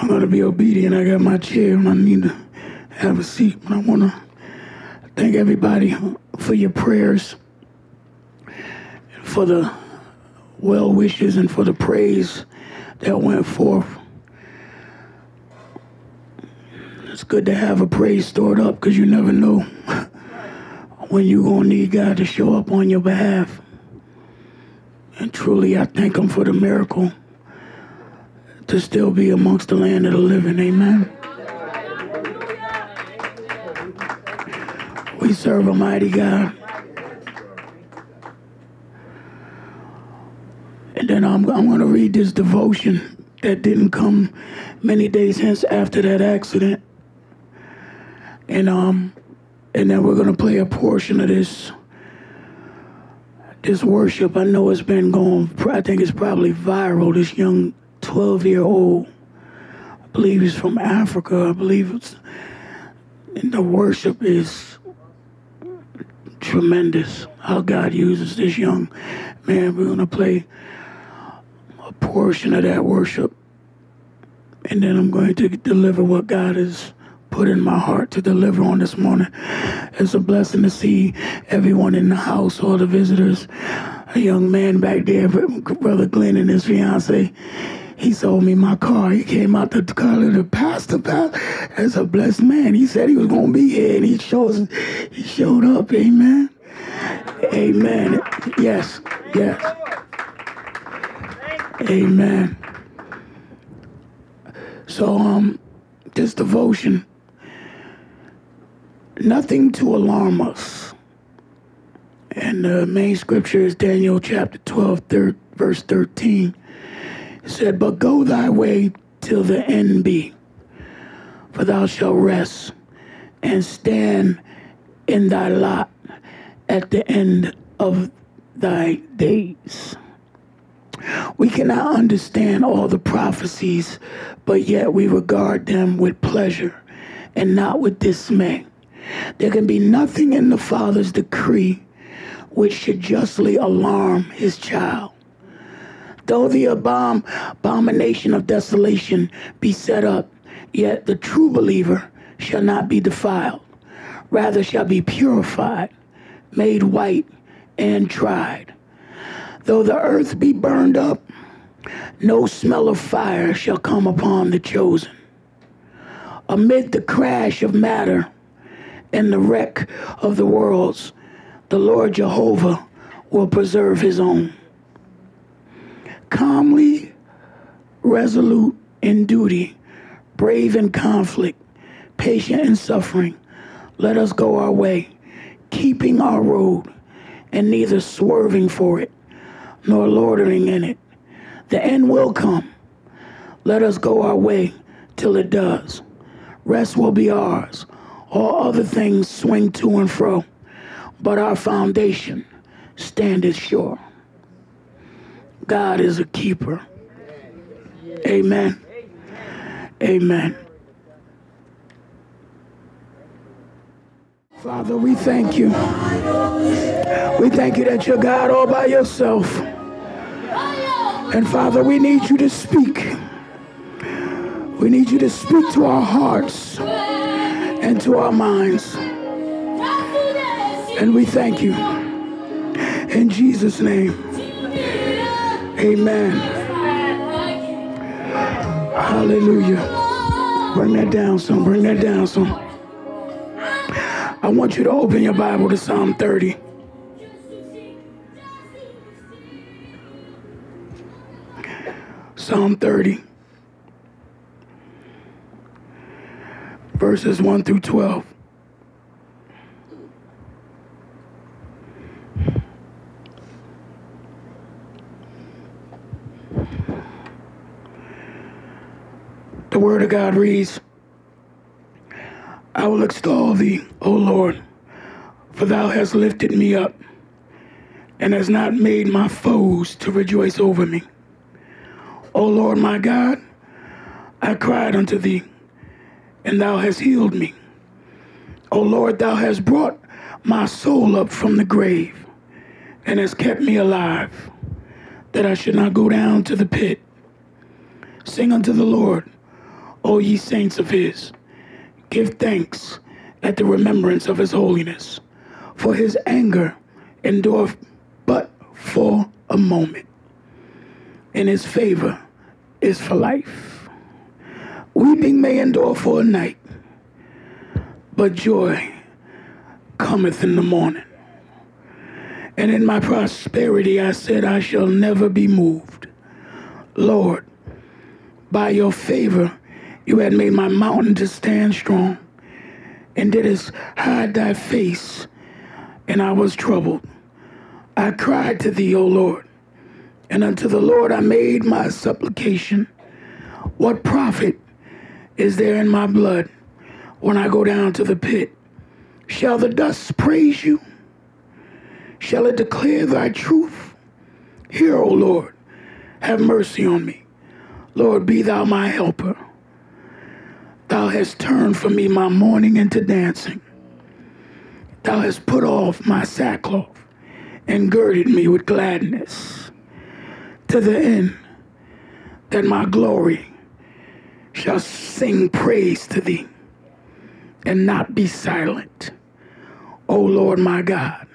I'm to be obedient. I got my chair and I need to have a seat. But I want to thank everybody for your prayers, for the well wishes, and for the praise that went forth. It's good to have a praise stored up because you never know when you're to need God to show up on your behalf. And truly, I thank Him for the miracle to still be amongst the land of the living. Amen. We serve a mighty God. And then I'm, I'm going to read this devotion that didn't come many days hence after that accident. And um, and then we're going to play a portion of this this worship. I know it's been going. I think it's probably viral. This young 12 year old, I believe he's from Africa. I believe it's, and the worship is tremendous. How God uses this young man. We're going to play a portion of that worship. And then I'm going to deliver what God has put in my heart to deliver on this morning. It's a blessing to see everyone in the house, all the visitors. A young man back there, Brother Glenn and his fiance, he sold me my car. He came out the car of the pastor, pastor as a blessed man. He said he was gonna be here, and he shows he showed up. Amen. Amen. Yes. Yes. Amen. So um, this devotion, nothing to alarm us. And the main scripture is Daniel chapter 12, third, verse 13 said, But go thy way till the end be, for thou shalt rest and stand in thy lot at the end of thy days. We cannot understand all the prophecies, but yet we regard them with pleasure and not with dismay. There can be nothing in the Father's decree which should justly alarm his child. Though the abom- abomination of desolation be set up, yet the true believer shall not be defiled, rather shall be purified, made white, and tried. Though the earth be burned up, no smell of fire shall come upon the chosen. Amid the crash of matter and the wreck of the worlds, the Lord Jehovah will preserve his own calmly resolute in duty, brave in conflict, patient in suffering. Let us go our way, keeping our road, and neither swerving for it, nor loitering in it. The end will come. Let us go our way till it does. Rest will be ours. All other things swing to and fro, but our foundation standeth sure. God is a keeper. Amen. Amen. Father, we thank you. We thank you that you're God all by yourself. And Father, we need you to speak. We need you to speak to our hearts and to our minds. And we thank you. In Jesus' name. Amen. Hallelujah. Bring that down son. Bring that down son. I want you to open your Bible to Psalm 30. Psalm 30. Verses 1 through 12. The word of God reads, I will extol thee, O Lord, for thou hast lifted me up and hast not made my foes to rejoice over me. O Lord my God, I cried unto thee, and thou hast healed me. O Lord, thou hast brought my soul up from the grave and hast kept me alive, that I should not go down to the pit. Sing unto the Lord O ye saints of his, give thanks at the remembrance of his holiness, for his anger endureth but for a moment, and his favor is for life. Weeping may endure for a night, but joy cometh in the morning. And in my prosperity I said, I shall never be moved. Lord, by your favor, you had made my mountain to stand strong, and didst hide thy face, and I was troubled. I cried to thee, O Lord, and unto the Lord I made my supplication. What profit is there in my blood when I go down to the pit? Shall the dust praise you? Shall it declare thy truth? Hear, O Lord, have mercy on me. Lord, be thou my helper. Thou hast turned for me my mourning into dancing. Thou hast put off my sackcloth and girded me with gladness, to the end that my glory shall sing praise to thee and not be silent. O Lord my God,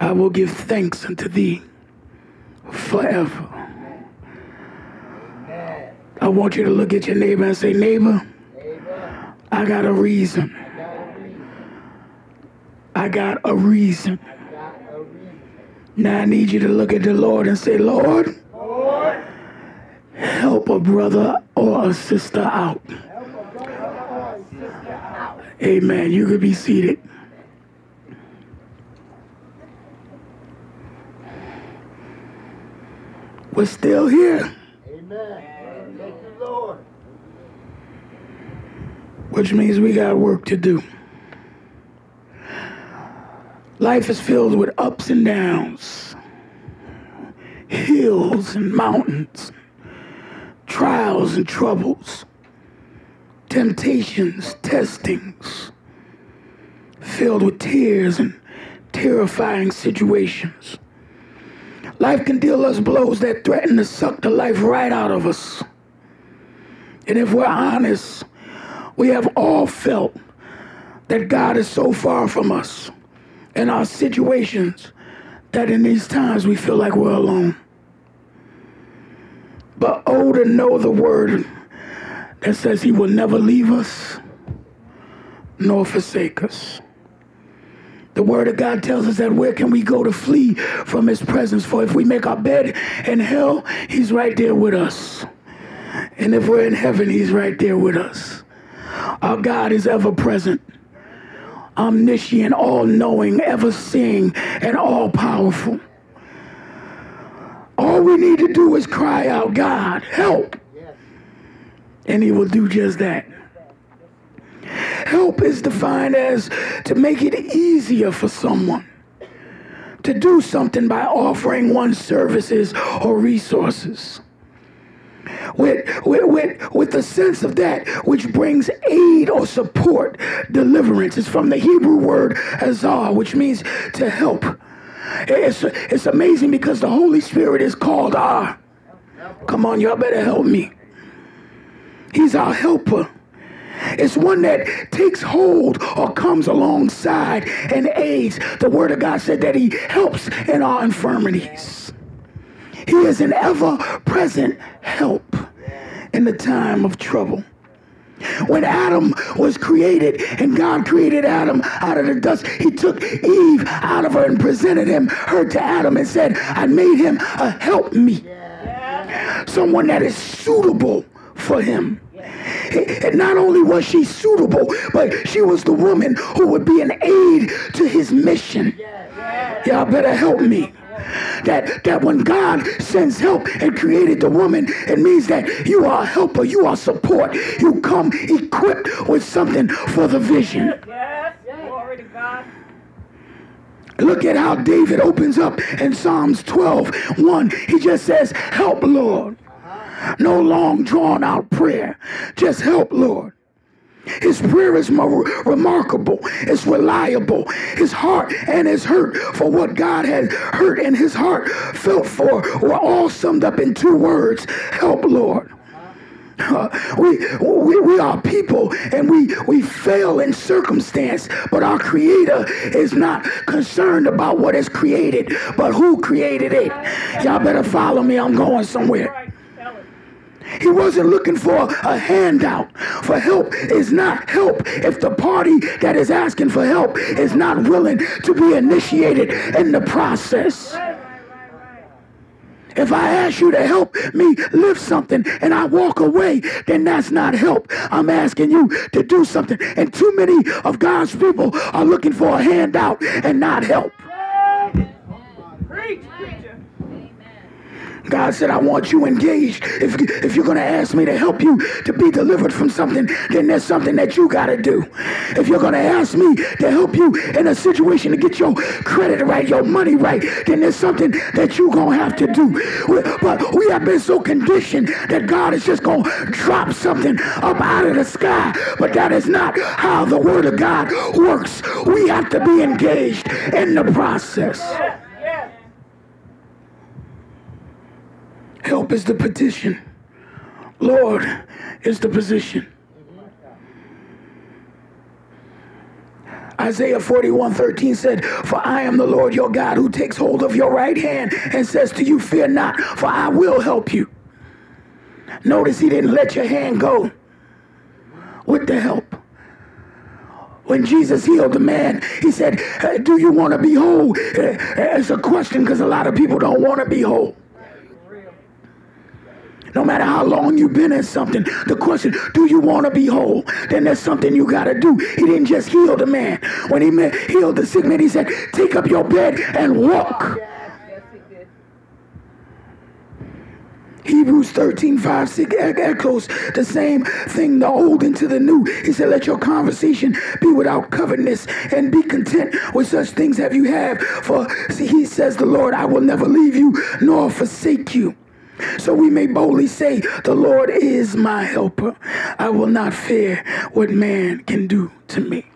I will give thanks unto thee forever. I want you to look at your neighbor and say, Neighbor, I got a reason. I got a reason. Now I need you to look at the Lord and say, Lord, help a brother or a sister out. Amen. You could be seated. We're still here. Amen. Thank you, Lord. Which means we got work to do. Life is filled with ups and downs, hills and mountains, trials and troubles, temptations, testings, filled with tears and terrifying situations. Life can deal us blows that threaten to suck the life right out of us. And if we're honest, we have all felt that God is so far from us in our situations that in these times we feel like we're alone. But oh, to know the word that says he will never leave us nor forsake us. The word of God tells us that where can we go to flee from his presence? For if we make our bed in hell, he's right there with us. And if we're in heaven, he's right there with us. Our God is ever present omniscient, all knowing, ever seeing, and all powerful. All we need to do is cry out, God, help. And he will do just that. Help is defined as to make it easier for someone to do something by offering one's services or resources with, with, with, with the sense of that which brings aid or support, deliverance. It's from the Hebrew word azar, which means to help. It's, it's amazing because the Holy Spirit is called our. Come on, y'all better help me. He's our helper. It's one that takes hold or comes alongside and aids. The Word of God said that He helps in our infirmities. He is an ever present help in the time of trouble. When Adam was created and God created Adam out of the dust, he took Eve out of her and presented him her to Adam and said, I made him a help me. Someone that is suitable for him. And not only was she suitable, but she was the woman who would be an aid to his mission. Y'all better help me that, that when God sends help and created the woman, it means that you are a helper, you are support. You come equipped with something for the vision. Yes, glory to God. Look at how David opens up in Psalms 12 1. He just says, Help, Lord. Uh-huh. No long drawn out prayer. Just help, Lord. His prayer is remarkable. It's reliable. His heart and his hurt for what God had hurt and his heart felt for were all summed up in two words. Help, Lord. Uh, we, we, we are people and we, we fail in circumstance, but our Creator is not concerned about what is created, but who created it. Y'all better follow me. I'm going somewhere. He wasn't looking for a handout. For help is not help if the party that is asking for help is not willing to be initiated in the process. If I ask you to help me lift something and I walk away, then that's not help. I'm asking you to do something. And too many of God's people are looking for a handout and not help. God said, I want you engaged. If, if you're going to ask me to help you to be delivered from something, then there's something that you got to do. If you're going to ask me to help you in a situation to get your credit right, your money right, then there's something that you're going to have to do. But we have been so conditioned that God is just going to drop something up out of the sky. But that is not how the Word of God works. We have to be engaged in the process. Help is the petition. Lord is the position. Isaiah 41 13 said, For I am the Lord your God who takes hold of your right hand and says to you, Fear not, for I will help you. Notice he didn't let your hand go with the help. When Jesus healed the man, he said, Do you want to be whole? Eh, eh, it's a question because a lot of people don't want to be whole. No matter how long you've been in something, the question, do you want to be whole? Then there's something you got to do. He didn't just heal the man. When he met, healed the sick man, he said, take up your bed and walk. Hebrews 13, 5, 6 echoes the same thing, the old into the new. He said, Let your conversation be without covetousness and be content with such things have you have. For see, he says, The Lord, I will never leave you nor forsake you. So we may boldly say, The Lord is my helper. I will not fear what man can do to me.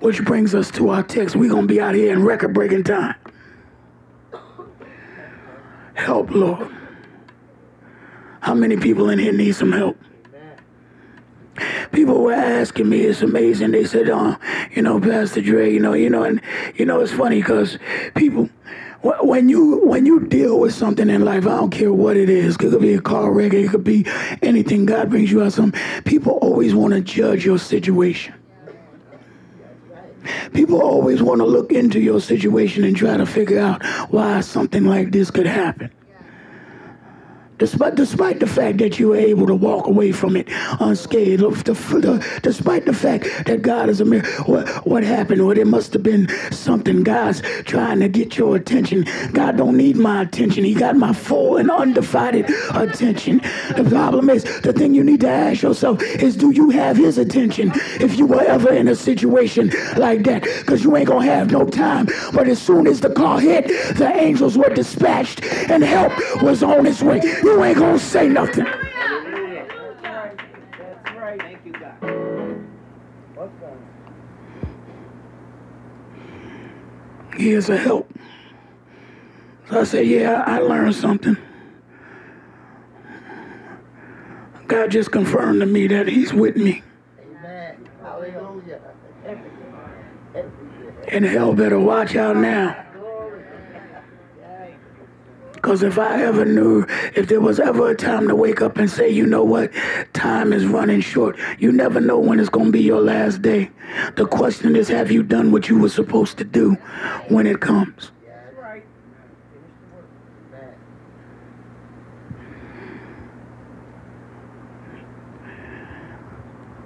Which brings us to our text. We're going to be out here in record breaking time. Help, Lord. How many people in here need some help? People were asking me, it's amazing. They said, oh, you know, Pastor Dre, you know, you know, and you know, it's funny because people, when you when you deal with something in life, I don't care what it is. It could be a car wreck. It could be anything. God brings you out some. People always want to judge your situation. People always want to look into your situation and try to figure out why something like this could happen. Despite, despite the fact that you were able to walk away from it unscathed, despite the fact that God is a miracle, what, what happened? Well, it must have been something God's trying to get your attention. God don't need my attention. He got my full and undivided attention. The problem is, the thing you need to ask yourself is, do you have his attention if you were ever in a situation like that? Because you ain't going to have no time. But as soon as the car hit, the angels were dispatched and help was on its way you ain't gonna say nothing. He is a help. So I said, yeah, I learned something. God just confirmed to me that he's with me. Amen. Hallelujah. And hell better watch out now. Because if I ever knew, if there was ever a time to wake up and say, you know what, time is running short, you never know when it's going to be your last day. The question is, have you done what you were supposed to do when it comes?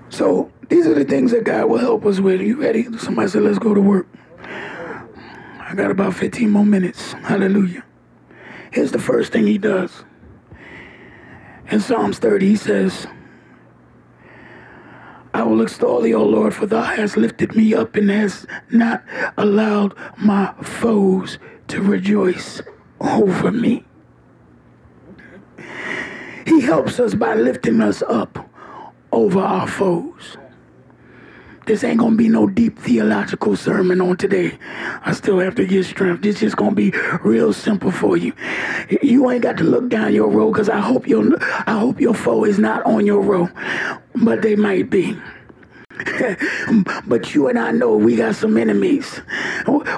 So these are the things that God will help us with. You ready? Somebody said, let's go to work. I got about 15 more minutes. Hallelujah. Here's the first thing he does. In Psalms 30, he says, I will extol thee, O Lord, for thou hast lifted me up and hast not allowed my foes to rejoice over me. He helps us by lifting us up over our foes. This ain't gonna be no deep theological sermon on today. I still have to get strength. This is gonna be real simple for you. You ain't got to look down your road because I hope your I hope your foe is not on your road, but they might be. but you and I know we got some enemies.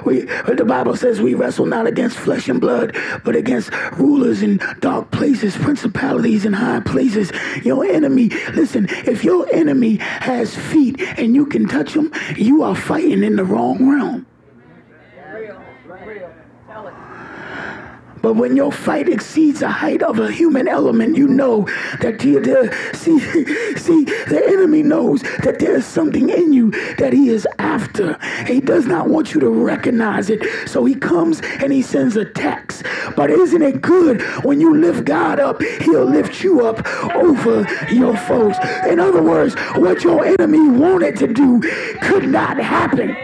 We, the Bible says we wrestle not against flesh and blood, but against rulers in dark places, principalities in high places. Your enemy, listen, if your enemy has feet and you can touch them, you are fighting in the wrong realm. But when your fight exceeds the height of a human element, you know that see, see, the enemy knows that there's something in you that he is after. He does not want you to recognize it. So he comes and he sends attacks. But isn't it good when you lift God up, he'll lift you up over your foes. In other words, what your enemy wanted to do could not happen.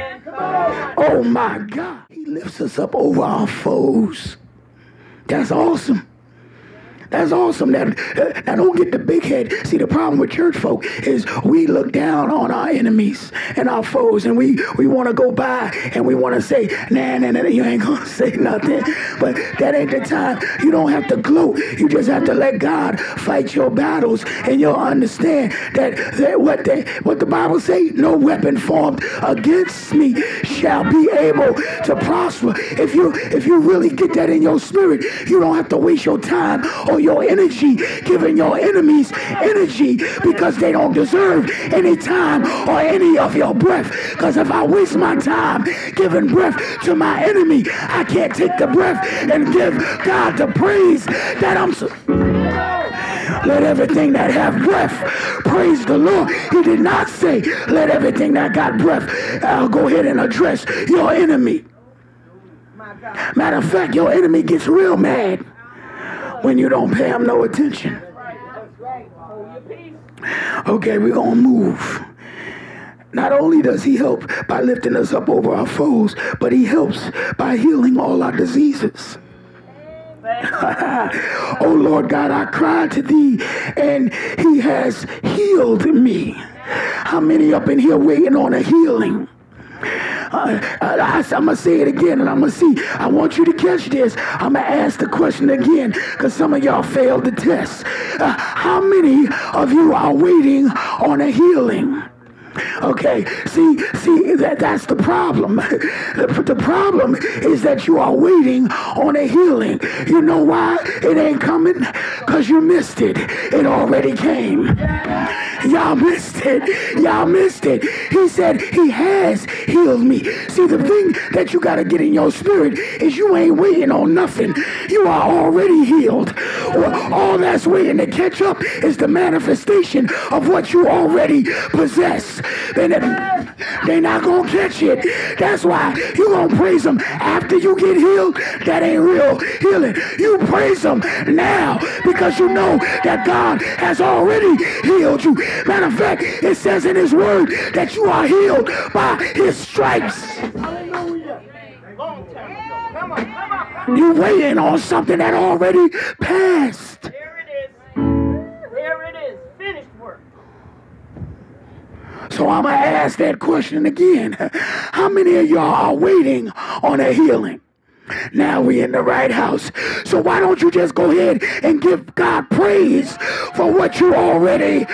Oh my God. He lifts us up over our foes. That's awesome. That's awesome. Now, now don't get the big head. See, the problem with church folk is we look down on our enemies and our foes, and we we want to go by and we want to say, nah, nah, nah, you ain't gonna say nothing. But that ain't the time. You don't have to gloat. You just have to let God fight your battles, and you'll understand that, that what the what the Bible say, no weapon formed against me shall be able to prosper. If you if you really get that in your spirit, you don't have to waste your time or your energy giving your enemies energy because they don't deserve any time or any of your breath. Because if I waste my time giving breath to my enemy, I can't take the breath and give God the praise that I'm. So- let everything that have breath praise the Lord. He did not say, let everything that got breath. I'll go ahead and address your enemy. Matter of fact, your enemy gets real mad when you don't pay him no attention. Okay, we're going to move. Not only does he help by lifting us up over our foes, but he helps by healing all our diseases. oh Lord God, I cry to thee, and he has healed me. How many up in here waiting on a healing? Uh, I, am going to say it again and I'm going to see. I want you to catch this. I'm going to ask the question again because some of y'all failed the test. Uh, how many of you are waiting on a healing? Okay, see, see that that's the problem. the, the problem is that you are waiting on a healing. You know why it ain't coming? Because you missed it. It already came. Y'all missed it. Y'all missed it. He said he has healed me. See, the thing that you got to get in your spirit is you ain't waiting on nothing. You are already healed. All that's waiting to catch up is the manifestation of what you already possess then they're not gonna catch it. That's why you gonna praise them after you get healed. That ain't real healing. You praise them now because you know that God has already healed you. Matter of fact, it says in His Word that you are healed by His stripes. You waiting on something that already passed. So I'm going to ask that question again. How many of y'all are waiting on a healing? Now we in the right house. So why don't you just go ahead and give God praise for what you already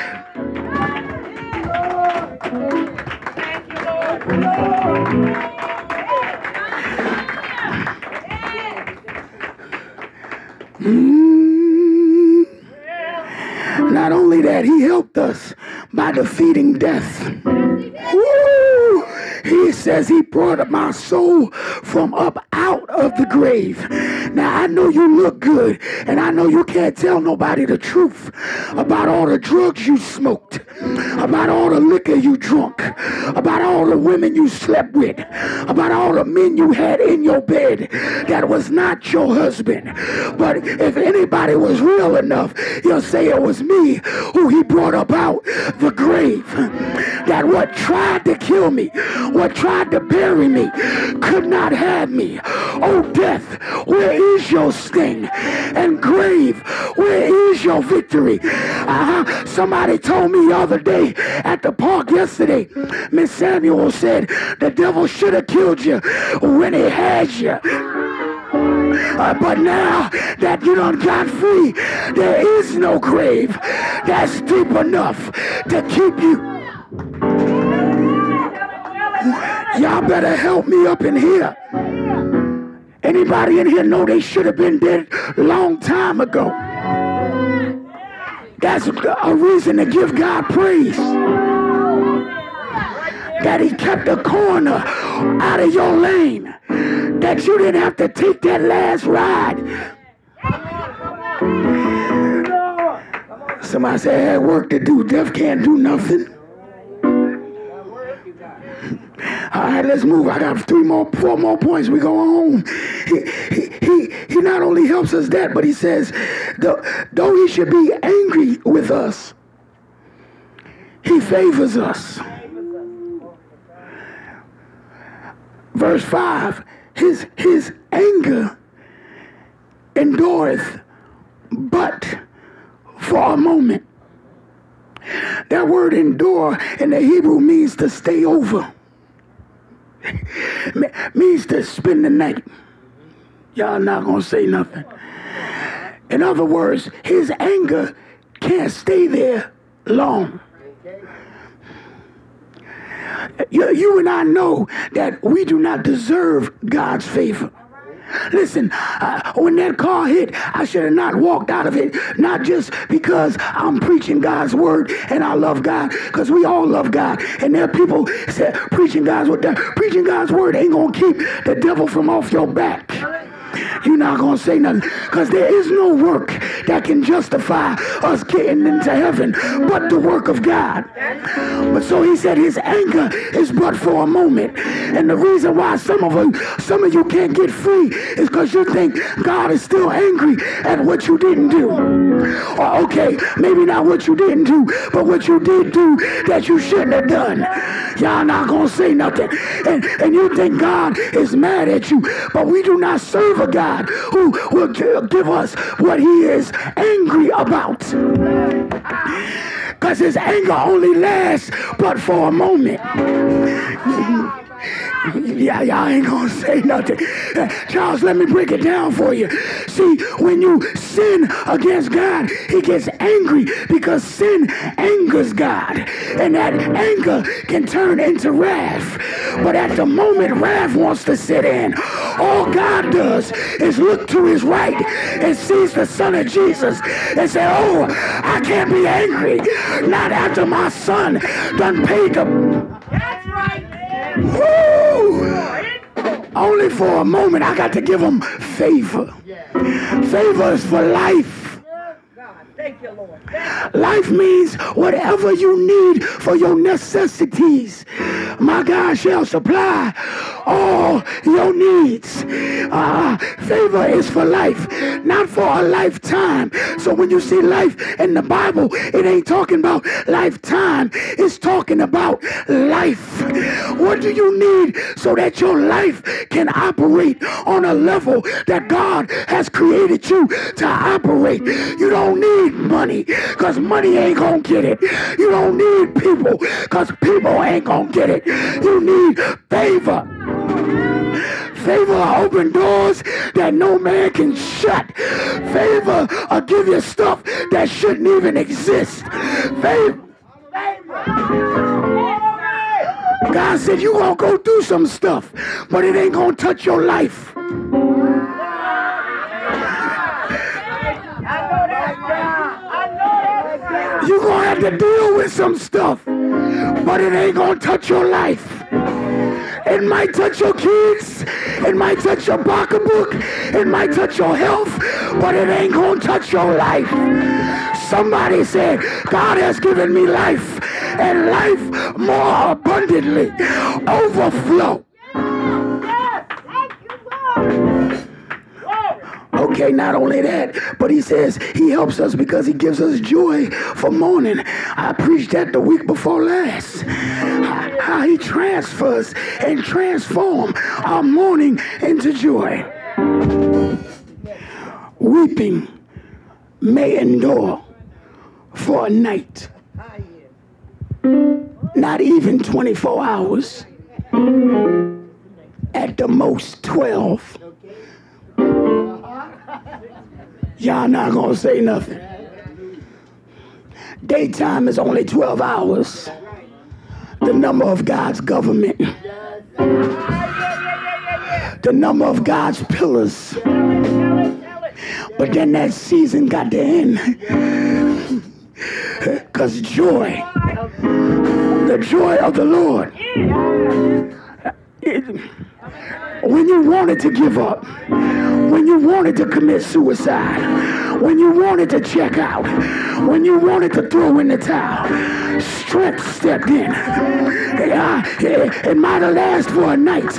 mm. Not only that, he helped us by defeating death. Woo! He says he brought my soul from up out of the grave. Now I know you look good, and I know you can't tell nobody the truth about all the drugs you smoked, about all the liquor you drunk, about all the women you slept with, about all the men you had in your bed that was not your husband. But if anybody was real enough, you'll say it was me who he brought up out the grave. that what tried to kill me, what tried to bury me, could not have me. Oh, death, where is your sting? And grave, where is your victory? Uh-huh. Somebody told me the other day at the park yesterday, Miss Samuel said, the devil should have killed you when he had you. Uh, but now that you done got free, there is no grave that's deep enough to keep you. Y'all better help me up in here. Anybody in here know they should have been dead long time ago? That's a reason to give God praise. That he kept the corner out of your lane that you didn't have to take that last ride. Somebody said, I had work to do. Death can't do nothing. All right, let's move. I got three more, four more points. We go home. He, he, he, he not only helps us that, but he says, though he should be angry with us, he favors us. Verse 5 his, his anger endureth but for a moment. That word endure in the Hebrew means to stay over. Means to spend the night. Y'all not gonna say nothing. In other words, his anger can't stay there long. You, you and I know that we do not deserve God's favor. Listen, uh, when that car hit, I should have not walked out of it. Not just because I'm preaching God's word and I love God, because we all love God. And there are people said, preaching God's word. Preaching God's word ain't gonna keep the devil from off your back. You're not going to say nothing because there is no work that can justify us getting into heaven but the work of God. But so he said his anger is but for a moment. And the reason why some of you, some of you can't get free is because you think God is still angry at what you didn't do. Or okay, maybe not what you didn't do, but what you did do that you shouldn't have done. Y'all not going to say nothing. And, and you think God is mad at you, but we do not serve God who will give us what he is angry about. Because his anger only lasts but for a moment. Yeah, y'all ain't gonna say nothing. Eh, Charles, let me break it down for you. See, when you sin against God, he gets angry because sin angers God. And that anger can turn into wrath. But at the moment wrath wants to sit in, all God does is look to his right and sees the Son of Jesus and say, Oh, I can't be angry. Not after my son done paid the. Only for a moment I got to give them favor. Favor is for life. Thank you, Lord. Life means whatever you need for your necessities. My God shall supply all your needs. Uh, favor is for life, not for a lifetime. So when you see life in the Bible, it ain't talking about lifetime. It's talking about life. What do you need so that your life can operate on a level that God has created you to operate? You don't need money because money ain't gonna get it. You don't need people because people ain't gonna get it. You need favor. Favor will open doors that no man can shut. Favor will give you stuff that shouldn't even exist. Favor. God said you gonna go do some stuff, but it ain't gonna touch your life. Going to deal with some stuff, but it ain't to touch your life. It might touch your kids. It might touch your pocketbook. It might touch your health, but it ain't to touch your life. Somebody said, God has given me life and life more abundantly. Overflow. Okay, not only that, but he says he helps us because he gives us joy for mourning. I preached that the week before last. How he transfers and transform our mourning into joy. Weeping may endure for a night, not even 24 hours, at the most 12. Y'all not gonna say nothing. Daytime is only 12 hours. The number of God's government. The number of God's pillars. But then that season got to end. Because joy, the joy of the Lord, it, when you wanted to give up, when you wanted to commit suicide, when you wanted to check out, when you wanted to throw in the towel, strength stepped in. It might have lasted for a night,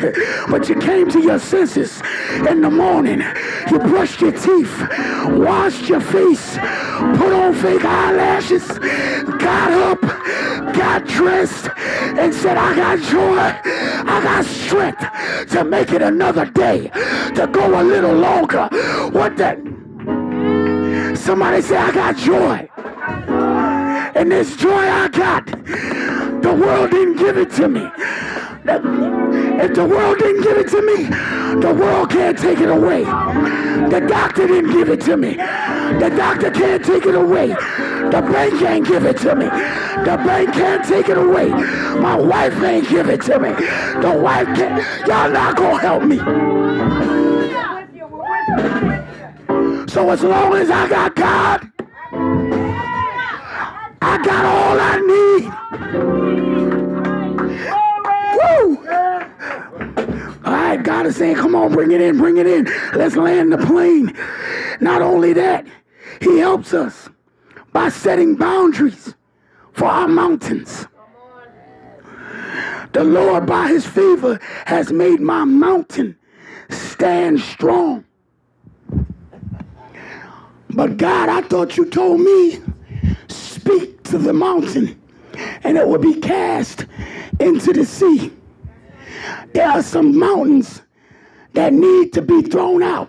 but you came to your senses in the morning. You brushed your teeth, washed your face, put on fake eyelashes, got up, got dressed, and said, I got joy, I got strength to make it another day, to go a little longer. What that? Somebody say, I got joy. And this joy I got, the world didn't give it to me. If the world didn't give it to me, the world can't take it away. The doctor didn't give it to me. The doctor can't take it away. The bank can't give it to me. The bank can't take it away. My wife ain't give it to me. The wife can't. Y'all not gonna help me. So as long as I got God, I got all I need. Woo! All right, God is saying, come on, bring it in, bring it in. Let's land the plane. Not only that, he helps us by setting boundaries for our mountains. The Lord, by his favor, has made my mountain stand strong. But God, I thought you told me, speak to the mountain and it will be cast into the sea. There are some mountains that need to be thrown out.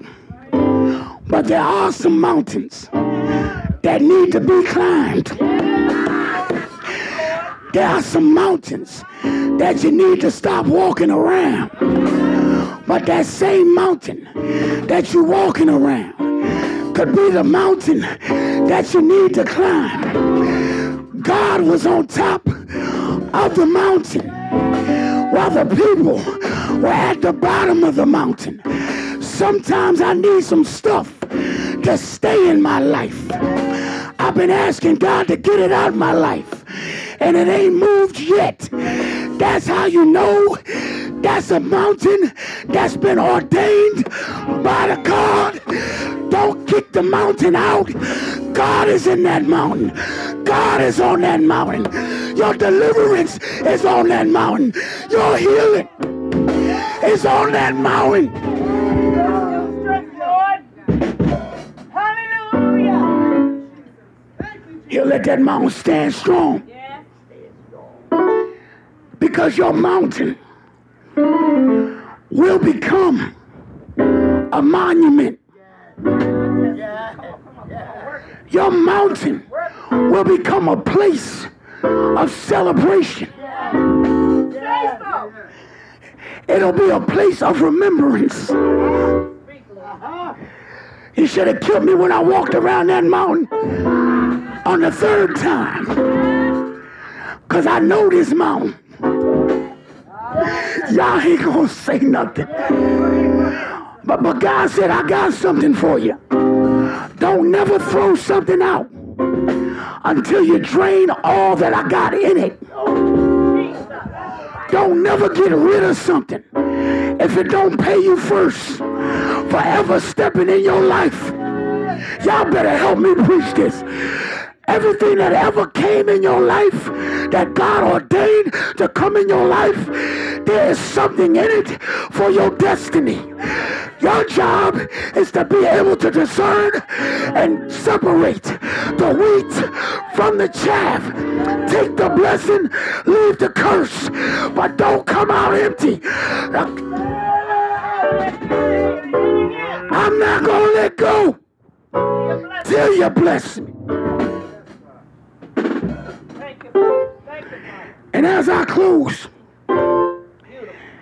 But there are some mountains that need to be climbed. There are some mountains that you need to stop walking around. But that same mountain that you're walking around could be the mountain that you need to climb. God was on top of the mountain while the people were at the bottom of the mountain. Sometimes I need some stuff to stay in my life. I've been asking God to get it out of my life, and it ain't moved yet. That's how you know that's a mountain that's been ordained by the God. Don't kick the mountain out. God is in that mountain. God is on that mountain. Your deliverance is on that mountain. Your healing is on that mountain. He'll let that mountain stand strong. Because your mountain will become a monument. Your mountain will become a place of celebration. It'll be a place of remembrance. He should have killed me when I walked around that mountain on the third time. Because I know this mountain. Y'all ain't gonna say nothing. But, but God said, I got something for you. Don't never throw something out until you drain all that I got in it. Don't never get rid of something if it don't pay you first. Forever stepping in your life. Y'all better help me preach this. Everything that ever came in your life that God ordained to come in your life, there is something in it for your destiny. Your job is to be able to discern and separate the wheat from the chaff. Take the blessing, leave the curse, but don't come out empty. I'm not going to let go till you bless me. And as I close,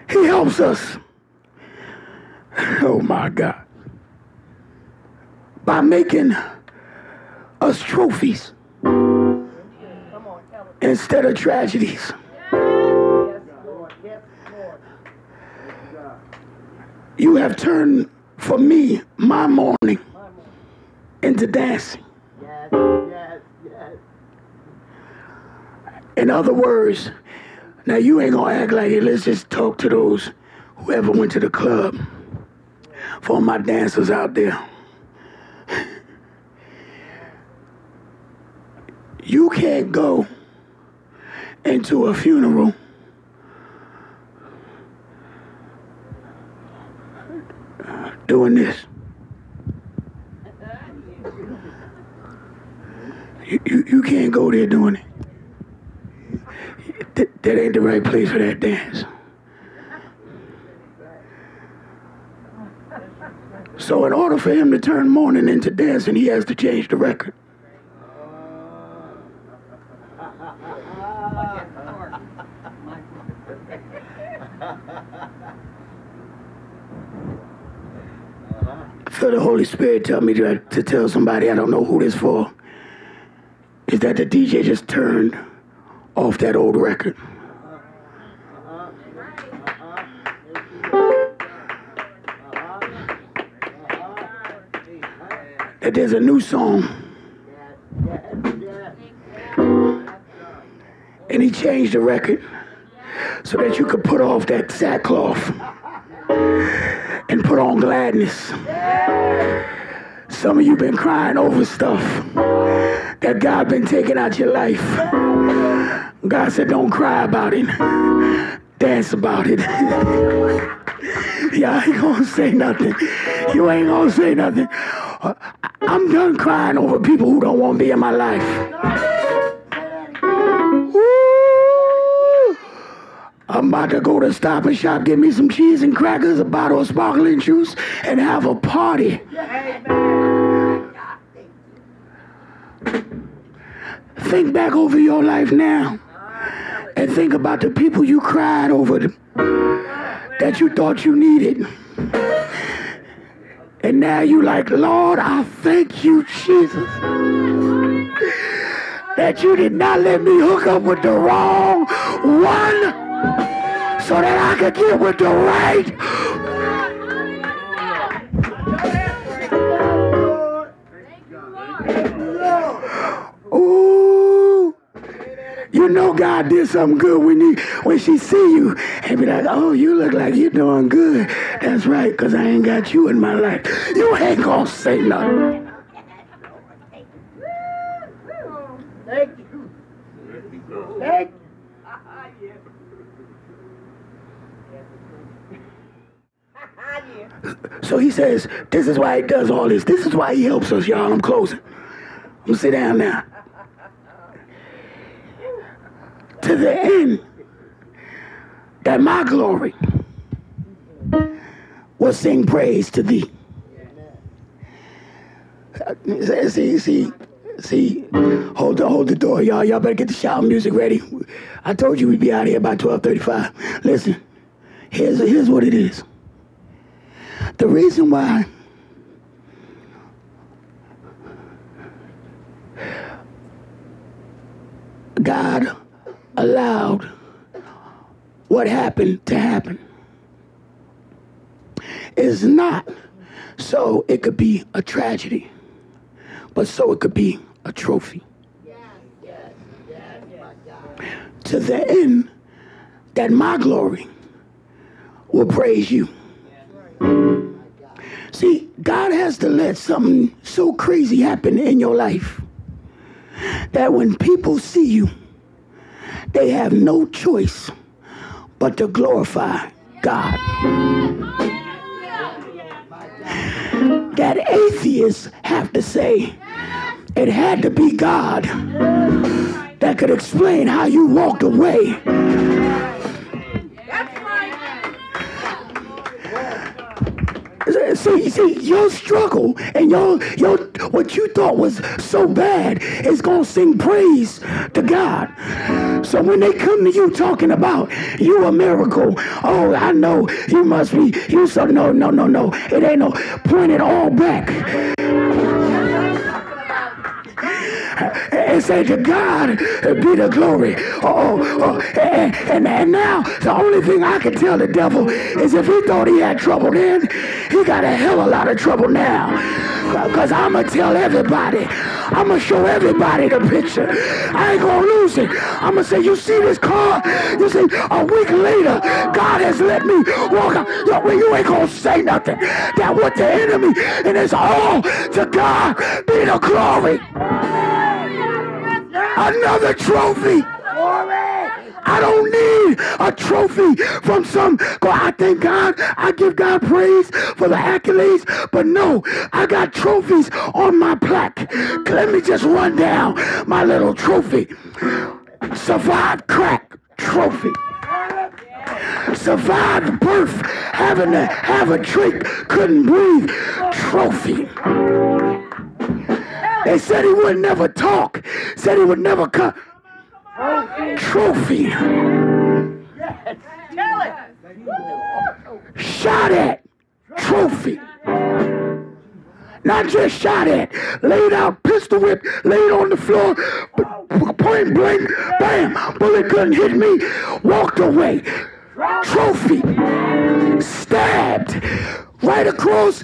he helps us. Oh my God. By making us trophies instead of tragedies. You have turned for me my mourning into dancing. In other words, now you ain't gonna act like it. Let's just talk to those whoever went to the club. For my dancers out there. You can't go into a funeral doing this. You, you, you can't go there doing it. That, ain't the right place for that dance. So in order for him to turn mourning into dancing, he has to change the record. feel the Holy Spirit tell me to, to tell somebody I don't know who this for. Is that the DJ just turned off that old record? That there's a new song. And he changed the record so that you could put off that sackcloth and put on gladness. Some of you been crying over stuff that God been taking out your life. God said, don't cry about it. Dance about it. yeah, I ain't gonna say nothing. You ain't gonna say nothing. Uh, I'm done crying over people who don't want to be in my life. I'm about to go to Stop and Shop, get me some cheese and crackers, a bottle of sparkling juice, and have a party. Think back over your life now and think about the people you cried over that you thought you needed. And now you like, Lord, I thank you, Jesus, that you did not let me hook up with the wrong one so that I could get with the right. Ooh. You know God did something good when he when she see you and be like, oh, you look like you're doing good. That's right, because I ain't got you in my life. You ain't gonna say nothing. Thank you. You. So he says, this is why he does all this. This is why he helps us, y'all. I'm closing. I'm to sit down now. To the end that my glory will sing praise to thee. See, see, see, hold the, hold the door, y'all. Y'all better get the shout music ready. I told you we'd be out here by 1235. Listen, here's, here's what it is. The reason why God allowed what happened to happen is not so it could be a tragedy, but so it could be a trophy. to the end that my glory will praise you. See, God has to let something so crazy happen in your life that when people see you, they have no choice but to glorify God. that atheists have to say. It had to be God that could explain how you walked away. See, you see, your struggle and your your what you thought was so bad is gonna sing praise to God. So when they come to you talking about you a miracle, oh, I know you must be you so no no no no. It ain't no point it all back and say to God be the glory. Oh, oh, and, and, and now the only thing I can tell the devil is if he thought he had trouble then, he got a hell of a lot of trouble now. Because I'm going to tell everybody. I'm going to show everybody the picture. I ain't going to lose it. I'm going to say, you see this car? You see, a week later, God has let me walk out. Yo, well, you ain't going to say nothing. That what the enemy, and it's all to God be the glory. Another trophy. I don't need a trophy from some. God, I thank God. I give God praise for the accolades. But no, I got trophies on my plaque. Let me just run down my little trophy. Survived crack trophy. Survived birth, having to have a drink, couldn't breathe trophy. They said he would never talk. Said he would never come. Trophy. Yes. Tell it. Shot at. Trophy. Not just shot at. Laid out, pistol whip, laid on the floor, point blank, bam, bullet couldn't hit me, walked away. Trophy. Stabbed. Right across.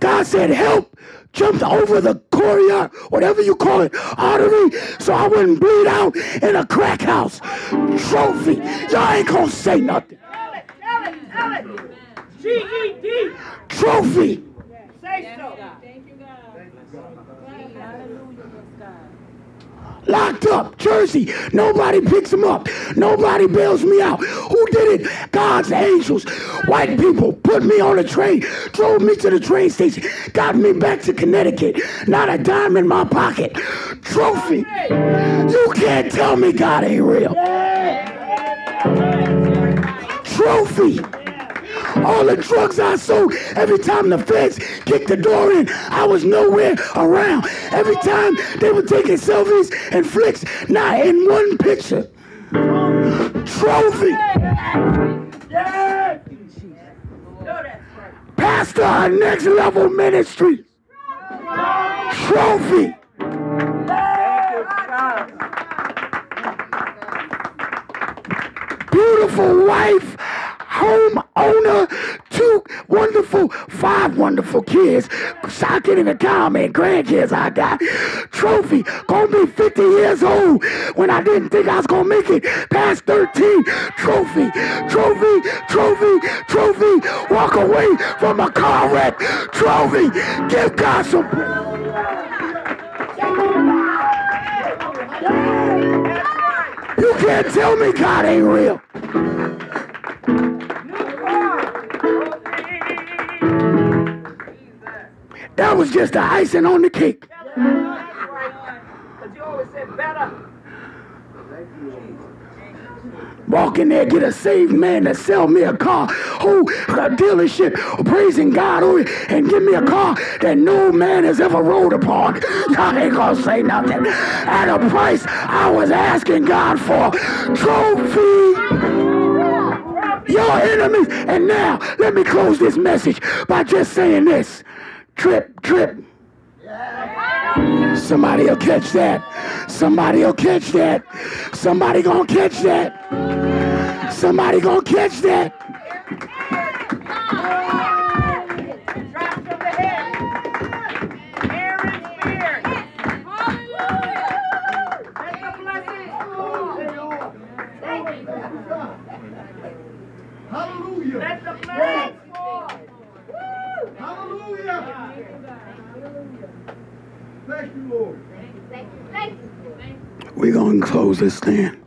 God said, help jumped over the courier, whatever you call it, artery, so I wouldn't bleed out in a crack house. Trophy. Y'all ain't gonna say nothing. Tell it, tell it, tell it. G-E-D. Trophy. Say so. Thank you, God. Locked up, Jersey. Nobody picks him up. Nobody bails me out. Who did it? God's angels. White people put me on a train, drove me to the train station, got me back to Connecticut. Not a dime in my pocket. Trophy. You can't tell me God ain't real. Trophy. All the drugs I sold, every time the feds kicked the door in, I was nowhere around. Every time they were taking selfies and flicks, not in one picture. Trophy. Pastor, our next level ministry. Trophy. Beautiful wife home owner, two wonderful, five wonderful kids. So I can't even count man, grandkids I got. Trophy, gonna be 50 years old when I didn't think I was gonna make it past 13. Trophy, trophy, trophy, trophy. Walk away from a car wreck. Trophy, give God some You can't tell me God ain't real. That was just the icing on the cake. Walk in there, get a saved man to sell me a car. Oh, a dealership praising God and give me a car that no man has ever rode upon. Y'all ain't gonna say nothing. At a price I was asking God for. Trophy your enemies. And now, let me close this message by just saying this. Trip, trip. Somebody will catch that. Somebody will catch that. Somebody gonna catch that. Somebody gonna catch that. Thank you, Lord. Thank you, thank you, We're going to close this thing.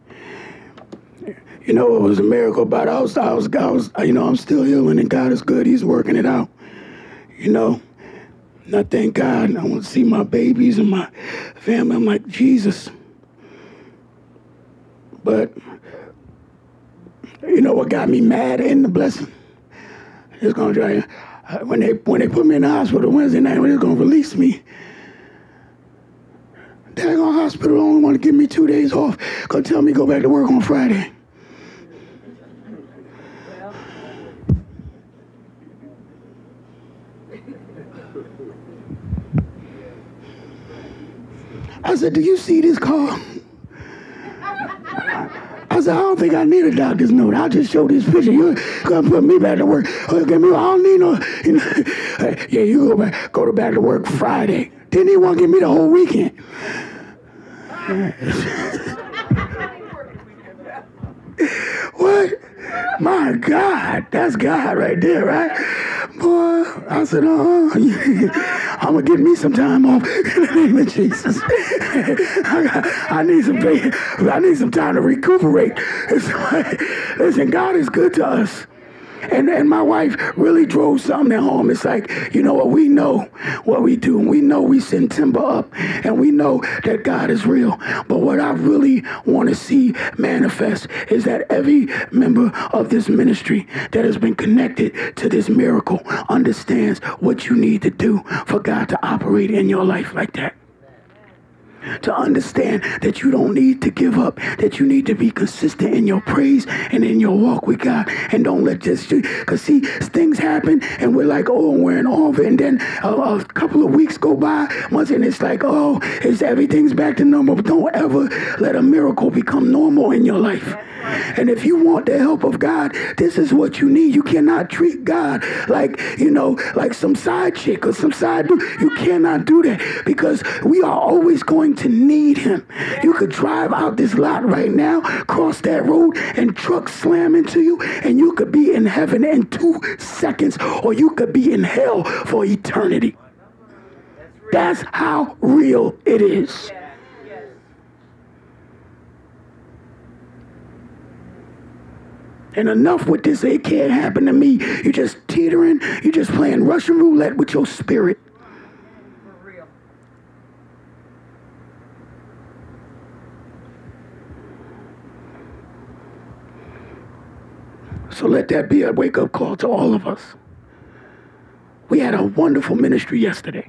You know, it was a miracle about I was, I was, I was, you know, I'm still healing and God is good. He's working it out. You know, And I thank God. I want to see my babies and my family. I'm like, Jesus. But you know what got me mad in the blessing? It's gonna uh, when they when they put me in the hospital Wednesday night when they're gonna release me. Daggone hospital only want to give me two days off. Gonna tell me go back to work on Friday. I said, Do you see this car? I said, I don't think I need a doctor's note. I'll just show this picture. You're gonna put me back to work. Me. I don't need no. You know, yeah, you go back, go to back to work Friday. Didn't he want to give me the whole weekend? what? My God, that's God right there, right? Boy, I said, uh huh." I'm gonna give me some time off in the name of Jesus. I, I, need some I need some time to recuperate. Listen, God is good to us. And, and my wife really drove something at home. It's like, you know what, we know what we do. We know we send timber up and we know that God is real. But what I really want to see manifest is that every member of this ministry that has been connected to this miracle understands what you need to do for God to operate in your life like that to understand that you don't need to give up, that you need to be consistent in your praise and in your walk with God. And don't let just, because see, things happen and we're like, oh, we're in awe And then a, a, couple of weeks go by, once and it's like, oh, it's, everything's back to normal. But don't ever let a miracle become normal in your life. And if you want the help of God, this is what you need. You cannot treat God like, you know, like some side chick or some side dude. You cannot do that because we are always going to need him. You could drive out this lot right now, cross that road, and trucks slam into you, and you could be in heaven in two seconds, or you could be in hell for eternity. That's how real it is. And enough with this, it can't happen to me. You're just teetering, you're just playing Russian roulette with your spirit. So let that be a wake up call to all of us. We had a wonderful ministry yesterday.